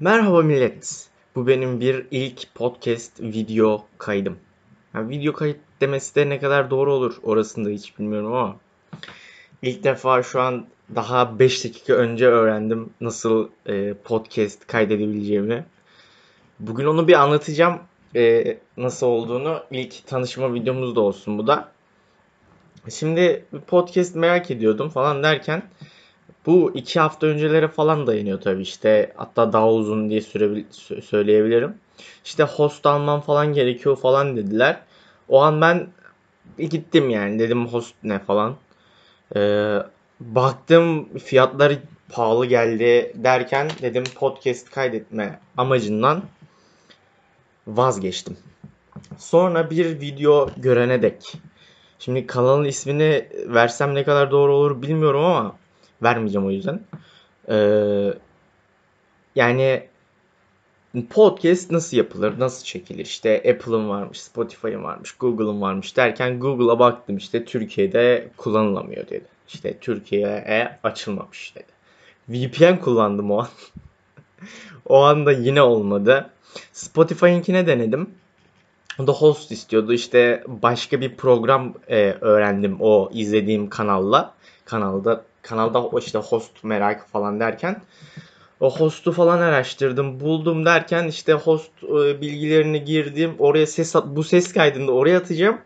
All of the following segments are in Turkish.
Merhaba millet. Bu benim bir ilk podcast video kaydım. Yani video kayıt demesi de ne kadar doğru olur orasını da hiç bilmiyorum ama ilk defa şu an daha 5 dakika önce öğrendim nasıl e, podcast kaydedebileceğimi. Bugün onu bir anlatacağım e, nasıl olduğunu. İlk tanışma videomuz da olsun bu da. Şimdi podcast merak ediyordum falan derken bu iki hafta öncelere falan dayanıyor tabii işte. Hatta daha uzun diye sürebil- söyleyebilirim. İşte host almam falan gerekiyor falan dediler. O an ben gittim yani dedim host ne falan. Ee, baktım fiyatlar pahalı geldi derken dedim podcast kaydetme amacından vazgeçtim. Sonra bir video görene dek. Şimdi kanalın ismini versem ne kadar doğru olur bilmiyorum ama vermeyeceğim o yüzden. Ee, yani podcast nasıl yapılır, nasıl çekilir? İşte Apple'ın varmış, Spotify'ın varmış, Google'ın varmış derken Google'a baktım işte Türkiye'de kullanılamıyor dedi. İşte Türkiye'ye açılmamış dedi. VPN kullandım o an. o anda yine olmadı. Spotify'ınkine denedim. O da host istiyordu. İşte başka bir program e, öğrendim o izlediğim kanalla. Kanalda kanalda işte host merakı falan derken o host'u falan araştırdım, buldum derken işte host e, bilgilerini girdim. Oraya ses at, bu ses kaydını oraya atacağım.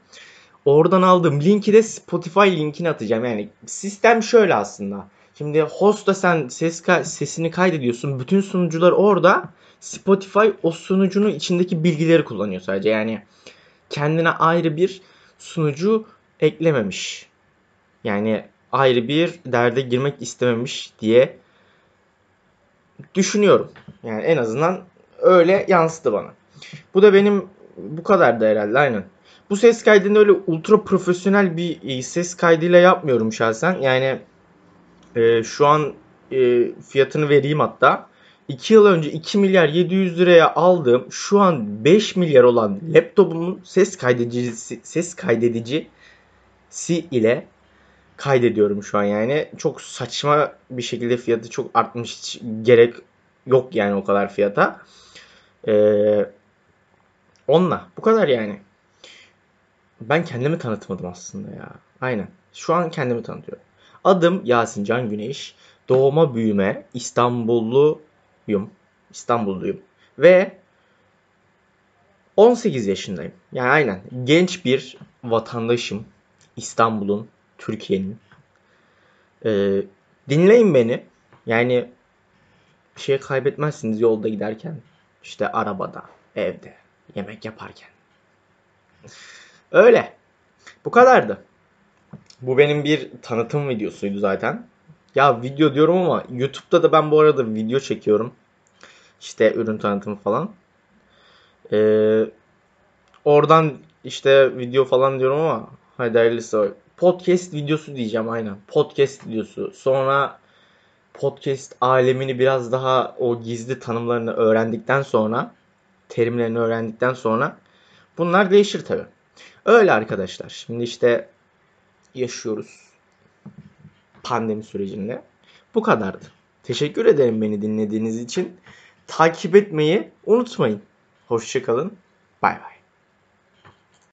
Oradan aldığım linki de Spotify linkini atacağım. Yani sistem şöyle aslında. Şimdi host'ta sen ses sesini kaydediyorsun. Bütün sunucular orada. Spotify o sunucunun içindeki bilgileri kullanıyor sadece. Yani kendine ayrı bir sunucu eklememiş. Yani ayrı bir derde girmek istememiş diye düşünüyorum. Yani en azından öyle yansıdı bana. Bu da benim bu kadar da herhalde aynen. Bu ses kaydını öyle ultra profesyonel bir e, ses kaydıyla yapmıyorum şahsen. Yani e, şu an e, fiyatını vereyim hatta. 2 yıl önce 2 milyar 700 liraya aldığım şu an 5 milyar olan laptopumun ses kaydedicisi ses kaydedicisi ile kaydediyorum şu an yani. Çok saçma bir şekilde fiyatı çok artmış. Gerek yok yani o kadar fiyata. Ee, onunla. Bu kadar yani. Ben kendimi tanıtmadım aslında ya. Aynen. Şu an kendimi tanıtıyorum. Adım Yasin Can Güneş. Doğma büyüme İstanbulluyum. İstanbulluyum. Ve 18 yaşındayım. Yani aynen genç bir vatandaşım. İstanbul'un Türkiye'nin. Ee, dinleyin beni. Yani bir şey kaybetmezsiniz yolda giderken. İşte arabada, evde, yemek yaparken. Öyle. Bu kadardı. Bu benim bir tanıtım videosuydu zaten. Ya video diyorum ama YouTube'da da ben bu arada video çekiyorum. İşte ürün tanıtımı falan. Ee, oradan işte video falan diyorum ama hadi hayırlısı podcast videosu diyeceğim aynen. Podcast videosu. Sonra podcast alemini biraz daha o gizli tanımlarını öğrendikten sonra terimlerini öğrendikten sonra bunlar değişir tabi. Öyle arkadaşlar. Şimdi işte yaşıyoruz pandemi sürecinde. Bu kadardı. Teşekkür ederim beni dinlediğiniz için. Takip etmeyi unutmayın. Hoşçakalın. Bay bay.